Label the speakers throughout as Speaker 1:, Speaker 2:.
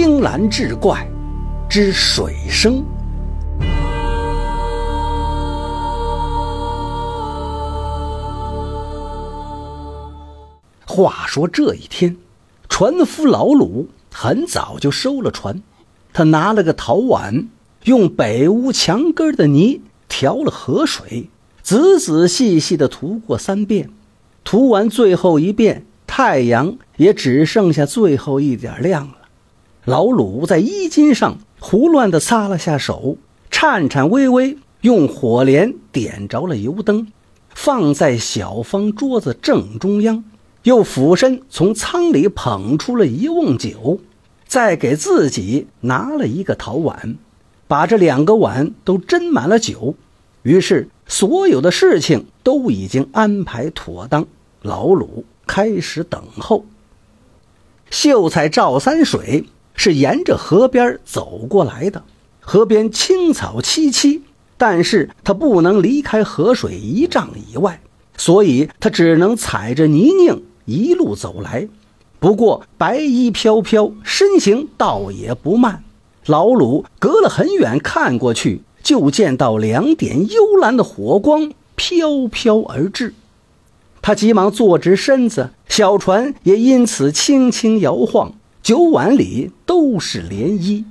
Speaker 1: 青蓝志怪之水生。话说这一天，船夫老鲁很早就收了船，他拿了个陶碗，用北屋墙根的泥调了河水，仔仔细细的涂过三遍。涂完最后一遍，太阳也只剩下最后一点亮了。老鲁在衣襟上胡乱地擦了下手，颤颤巍巍用火镰点着了油灯，放在小方桌子正中央。又俯身从舱里捧出了一瓮酒，再给自己拿了一个陶碗，把这两个碗都斟满了酒。于是，所有的事情都已经安排妥当。老鲁开始等候。秀才赵三水是沿着河边走过来的，河边青草萋萋，但是他不能离开河水一丈以外，所以他只能踩着泥泞。一路走来，不过白衣飘飘，身形倒也不慢。老鲁隔了很远看过去，就见到两点幽蓝的火光飘飘而至。他急忙坐直身子，小船也因此轻轻摇晃，酒碗里都是涟漪。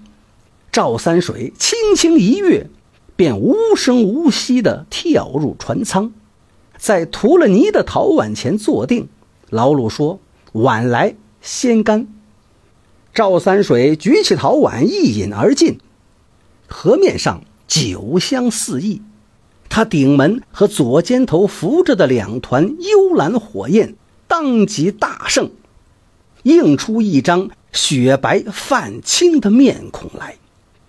Speaker 1: 赵三水轻轻一跃，便无声无息地跳入船舱，在涂了泥的陶碗前坐定。老鲁说：“碗来，先干。”赵三水举起陶碗，一饮而尽。河面上酒香四溢，他顶门和左肩头浮着的两团幽蓝火焰，当即大盛，映出一张雪白泛青的面孔来。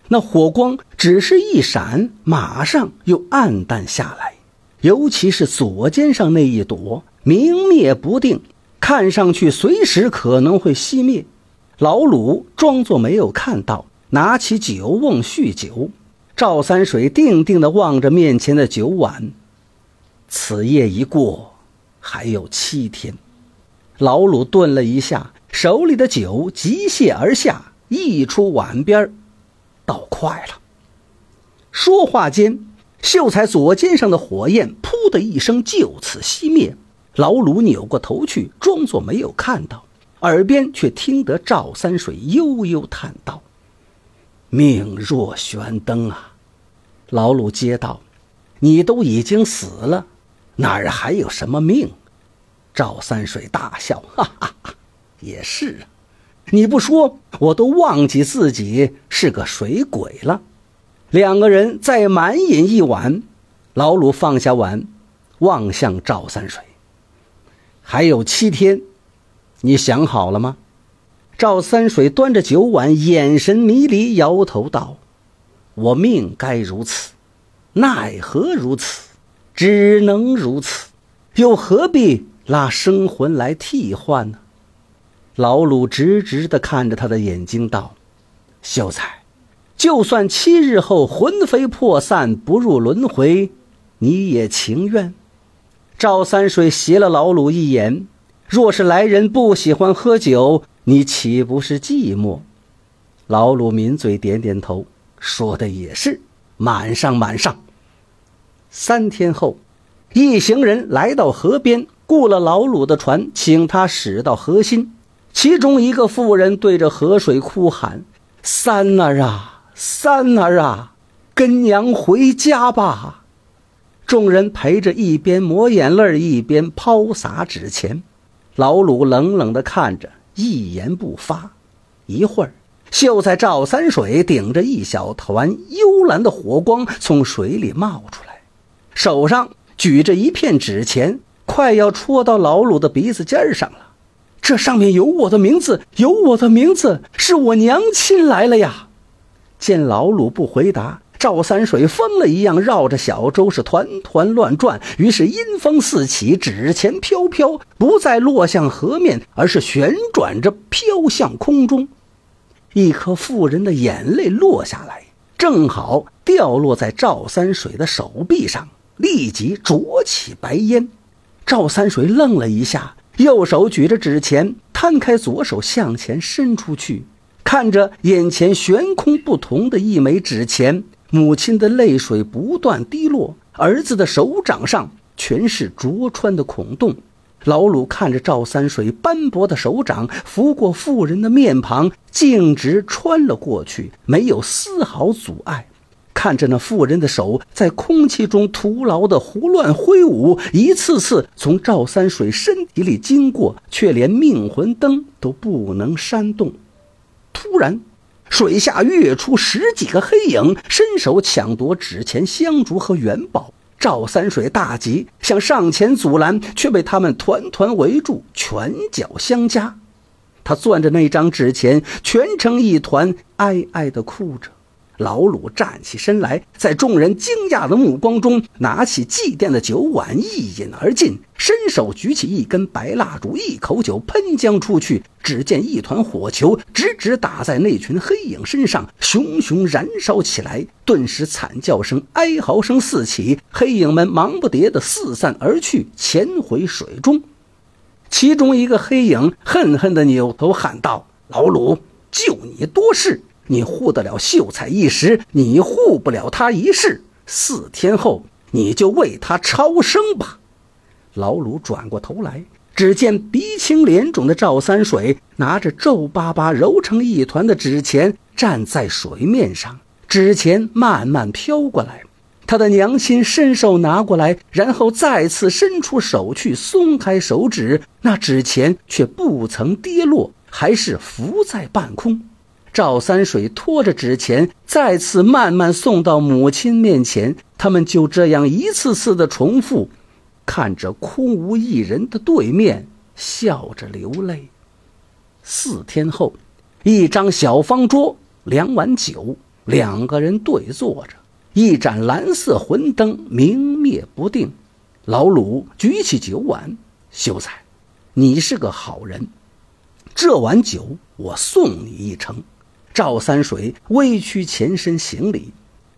Speaker 1: 那火光只是一闪，马上又暗淡下来，尤其是左肩上那一朵。明灭不定，看上去随时可能会熄灭。老鲁装作没有看到，拿起酒瓮续酒。赵三水定定地望着面前的酒碗。此夜一过，还有七天。老鲁顿了一下，手里的酒急泻而下，溢出碗边倒快了。说话间，秀才左肩上的火焰“噗”的一声就此熄灭。老鲁扭过头去，装作没有看到，耳边却听得赵三水悠悠叹道：“命若悬灯啊！”老鲁接道：“你都已经死了，哪儿还有什么命？”赵三水大笑：“哈哈哈，也是啊，你不说，我都忘记自己是个水鬼了。”两个人再满饮一碗，老鲁放下碗，望向赵三水。还有七天，你想好了吗？赵三水端着酒碗，眼神迷离，摇头道：“我命该如此，奈何如此？只能如此，又何必拉生魂来替换呢？”老鲁直直地看着他的眼睛，道：“秀才，就算七日后魂飞魄散，不入轮回，你也情愿？”赵三水斜了老鲁一眼：“若是来人不喜欢喝酒，你岂不是寂寞？”老鲁抿嘴点点头，说的也是，满上满上。三天后，一行人来到河边，雇了老鲁的船，请他驶到河心。其中一个妇人对着河水哭喊：“三儿啊，三儿啊，跟娘回家吧！”众人陪着，一边抹眼泪一边抛洒纸钱。老鲁冷冷地看着，一言不发。一会儿，秀才赵三水顶着一小团幽蓝的火光从水里冒出来，手上举着一片纸钱，快要戳到老鲁的鼻子尖上了。这上面有我的名字，有我的名字，是我娘亲来了呀！见老鲁不回答。赵三水疯了一样绕着小舟是团团乱转，于是阴风四起，纸钱飘飘，不再落向河面，而是旋转着飘向空中。一颗妇人的眼泪落下来，正好掉落在赵三水的手臂上，立即灼起白烟。赵三水愣了一下，右手举着纸钱，摊开左手向前伸出去。看着眼前悬空不同的一枚纸钱，母亲的泪水不断滴落，儿子的手掌上全是灼穿的孔洞。老鲁看着赵三水斑驳的手掌拂过妇人的面庞，径直穿了过去，没有丝毫阻碍。看着那妇人的手在空气中徒劳地胡乱挥舞，一次次从赵三水身体里经过，却连命魂灯都不能煽动。突然，水下跃出十几个黑影，伸手抢夺纸钱、香烛和元宝。赵三水大急，想上前阻拦，却被他们团团围住，拳脚相加。他攥着那张纸钱，蜷成一团，哀哀地哭着。老鲁站起身来，在众人惊讶的目光中，拿起祭奠的酒碗，一饮而尽，伸手举起一根白蜡烛，一口酒喷将出去。只见一团火球直直打在那群黑影身上，熊熊燃烧起来。顿时，惨叫声、哀嚎声四起，黑影们忙不迭地四散而去，潜回水中。其中一个黑影恨恨地扭头喊道：“老鲁，就你多事！”你护得了秀才一时，你护不了他一世。四天后，你就为他超生吧。老鲁转过头来，只见鼻青脸肿的赵三水拿着皱巴巴、揉成一团的纸钱站在水面上，纸钱慢慢飘过来。他的娘亲伸手拿过来，然后再次伸出手去松开手指，那纸钱却不曾跌落，还是浮在半空。赵三水拖着纸钱，再次慢慢送到母亲面前。他们就这样一次次的重复，看着空无一人的对面，笑着流泪。四天后，一张小方桌，两碗酒，两个人对坐着，一盏蓝色魂灯明灭不定。老鲁举起酒碗：“秀才，你是个好人，这碗酒我送你一程。”赵三水微屈前身行礼，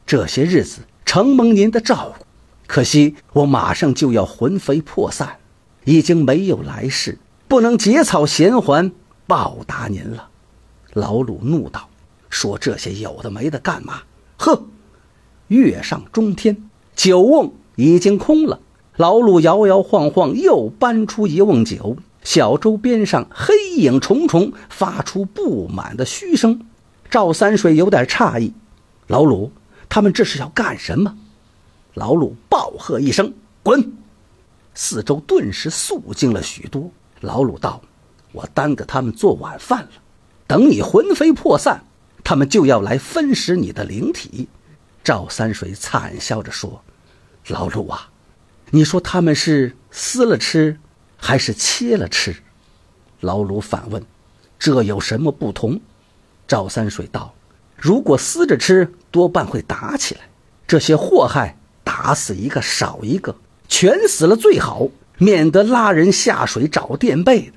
Speaker 1: 这些日子承蒙您的照顾，可惜我马上就要魂飞魄散，已经没有来世，不能结草衔环报答您了。老鲁怒道：“说这些有的没的干嘛？”呵，月上中天，酒瓮已经空了。老鲁摇摇晃晃又搬出一瓮酒，小舟边上黑影重重，发出不满的嘘声。赵三水有点诧异：“老鲁，他们这是要干什么？”老鲁暴喝一声：“滚！”四周顿时肃静了许多。老鲁道：“我耽搁他们做晚饭了，等你魂飞魄散，他们就要来分食你的灵体。”赵三水惨笑着说：“老鲁啊，你说他们是撕了吃，还是切了吃？”老鲁反问：“这有什么不同？”赵三水道：“如果撕着吃，多半会打起来。这些祸害，打死一个少一个，全死了最好，免得拉人下水找垫背的。”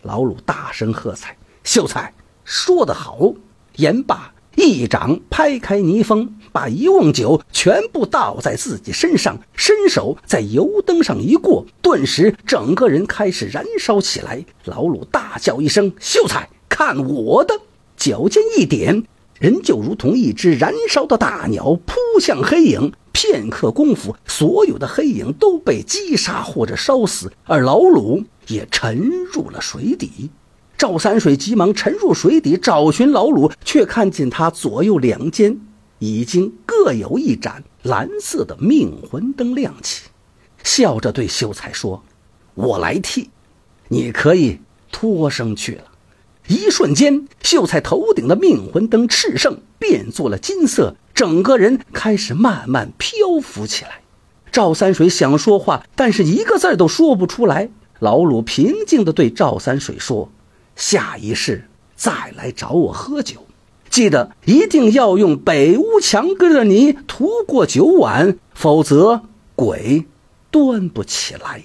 Speaker 1: 老鲁大声喝彩：“秀才说得好！”言罢，一掌拍开泥封，把一瓮酒全部倒在自己身上，伸手在油灯上一过，顿时整个人开始燃烧起来。老鲁大叫一声：“秀才，看我的！”脚尖一点，人就如同一只燃烧的大鸟扑向黑影。片刻功夫，所有的黑影都被击杀或者烧死，而老鲁也沉入了水底。赵三水急忙沉入水底找寻老鲁，却看见他左右两肩已经各有一盏蓝色的命魂灯亮起，笑着对秀才说：“我来替，你可以脱生去了。”一瞬间，秀才头顶的命魂灯炽盛，变作了金色，整个人开始慢慢漂浮起来。赵三水想说话，但是一个字都说不出来。老鲁平静地对赵三水说：“下一世再来找我喝酒，记得一定要用北屋墙根的泥涂过酒碗，否则鬼端不起来。”